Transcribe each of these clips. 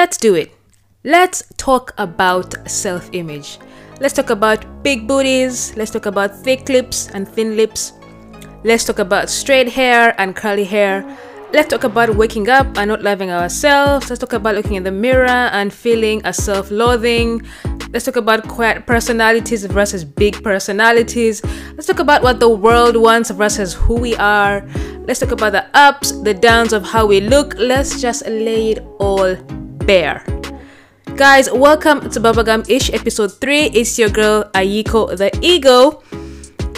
let's do it. Let's talk about self image. Let's talk about big booties. Let's talk about thick lips and thin lips. Let's talk about straight hair and curly hair. Let's talk about waking up and not loving ourselves. Let's talk about looking in the mirror and feeling a self loathing. Let's talk about quiet personalities versus big personalities. Let's talk about what the world wants versus who we are. Let's talk about the ups, the downs of how we look. Let's just lay it all bare. Guys, welcome to Babagam Ish episode 3. It's your girl Ayiko the Ego.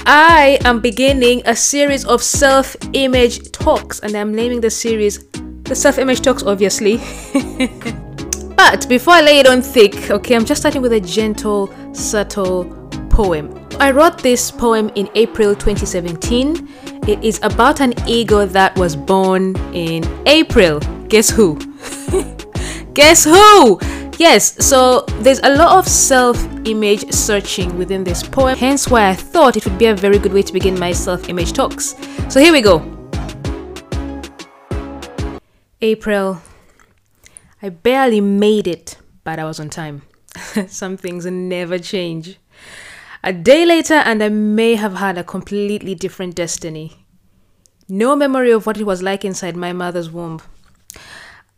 I am beginning a series of self image talks, and I'm naming the series the self image talks, obviously. but before I lay it on thick, okay, I'm just starting with a gentle, subtle poem. I wrote this poem in April 2017. It is about an ego that was born in April. Guess who? Guess who? Yes, so there's a lot of self image searching within this poem, hence why I thought it would be a very good way to begin my self image talks. So here we go. April. I barely made it, but I was on time. Some things never change. A day later, and I may have had a completely different destiny. No memory of what it was like inside my mother's womb.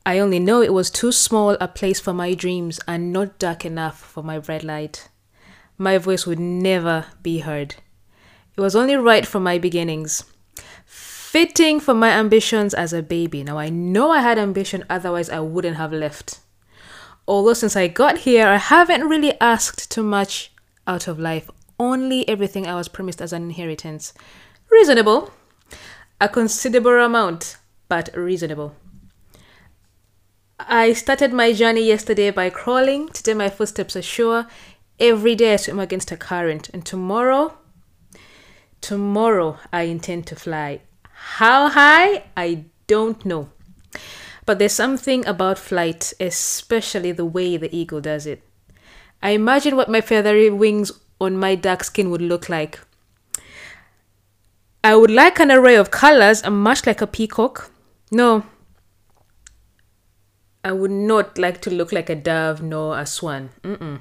I only know it was too small a place for my dreams and not dark enough for my bright light. My voice would never be heard. It was only right for my beginnings. Fitting for my ambitions as a baby. Now I know I had ambition, otherwise I wouldn't have left. Although since I got here, I haven't really asked too much out of life, only everything I was promised as an inheritance. Reasonable. A considerable amount, but reasonable. I started my journey yesterday by crawling. Today my footsteps are sure. Every day I swim against a current. And tomorrow, tomorrow I intend to fly. How high? I don't know. But there's something about flight, especially the way the eagle does it. I imagine what my feathery wings on my dark skin would look like. I would like an array of colors, much like a peacock. No, I would not like to look like a dove nor a swan. Mm-mm.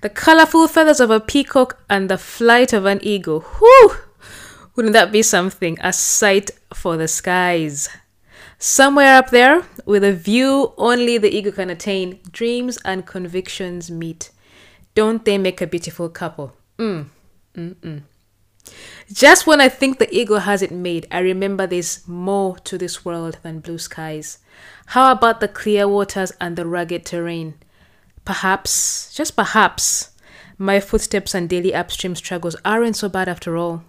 The colorful feathers of a peacock and the flight of an eagle. Whew! Wouldn't that be something? A sight for the skies. Somewhere up there, with a view only the eagle can attain, dreams and convictions meet. Don't they make a beautiful couple? Mm. Mm-mm. Just when I think the ego has it made, I remember there's more to this world than blue skies. How about the clear waters and the rugged terrain? Perhaps, just perhaps, my footsteps and daily upstream struggles aren't so bad after all.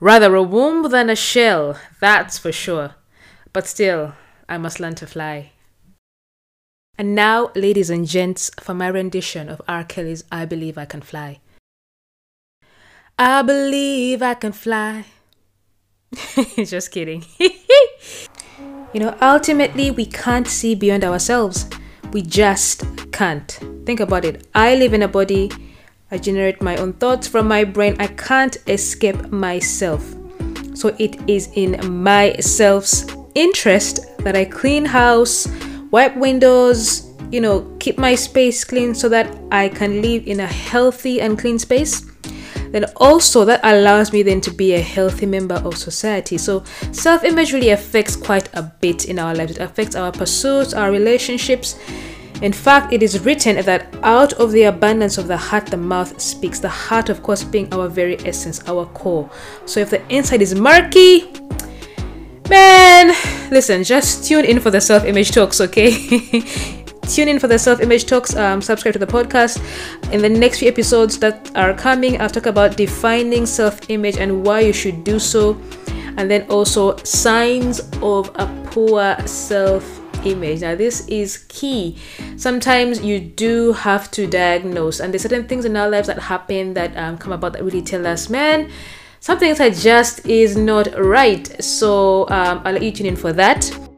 Rather a womb than a shell, that's for sure. But still, I must learn to fly. And now, ladies and gents, for my rendition of R. Kelly's I Believe I Can Fly. I believe I can fly. Just kidding. you know, ultimately, we can't see beyond ourselves. We just can't. Think about it. I live in a body, I generate my own thoughts from my brain. I can't escape myself. So it is in my self's interest that I clean house, wipe windows, you know, keep my space clean so that I can live in a healthy and clean space then also that allows me then to be a healthy member of society so self-image really affects quite a bit in our lives it affects our pursuits our relationships in fact, it is written that out of the abundance of the heart, the mouth speaks. The heart, of course, being our very essence, our core. So if the inside is murky, man, listen, just tune in for the self image talks, okay? tune in for the self image talks. Um, subscribe to the podcast. In the next few episodes that are coming, I'll talk about defining self image and why you should do so, and then also signs of a poor self image. Now, this is key. Sometimes you do have to diagnose, and there's certain things in our lives that happen that um, come about that really tell us, man, something that just is not right. So, um, I'll let you tune in for that.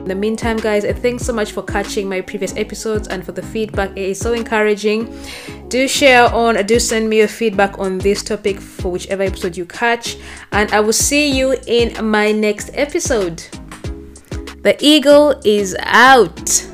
In the meantime, guys, thanks so much for catching my previous episodes and for the feedback. It is so encouraging. Do share on, do send me your feedback on this topic for whichever episode you catch, and I will see you in my next episode. The eagle is out.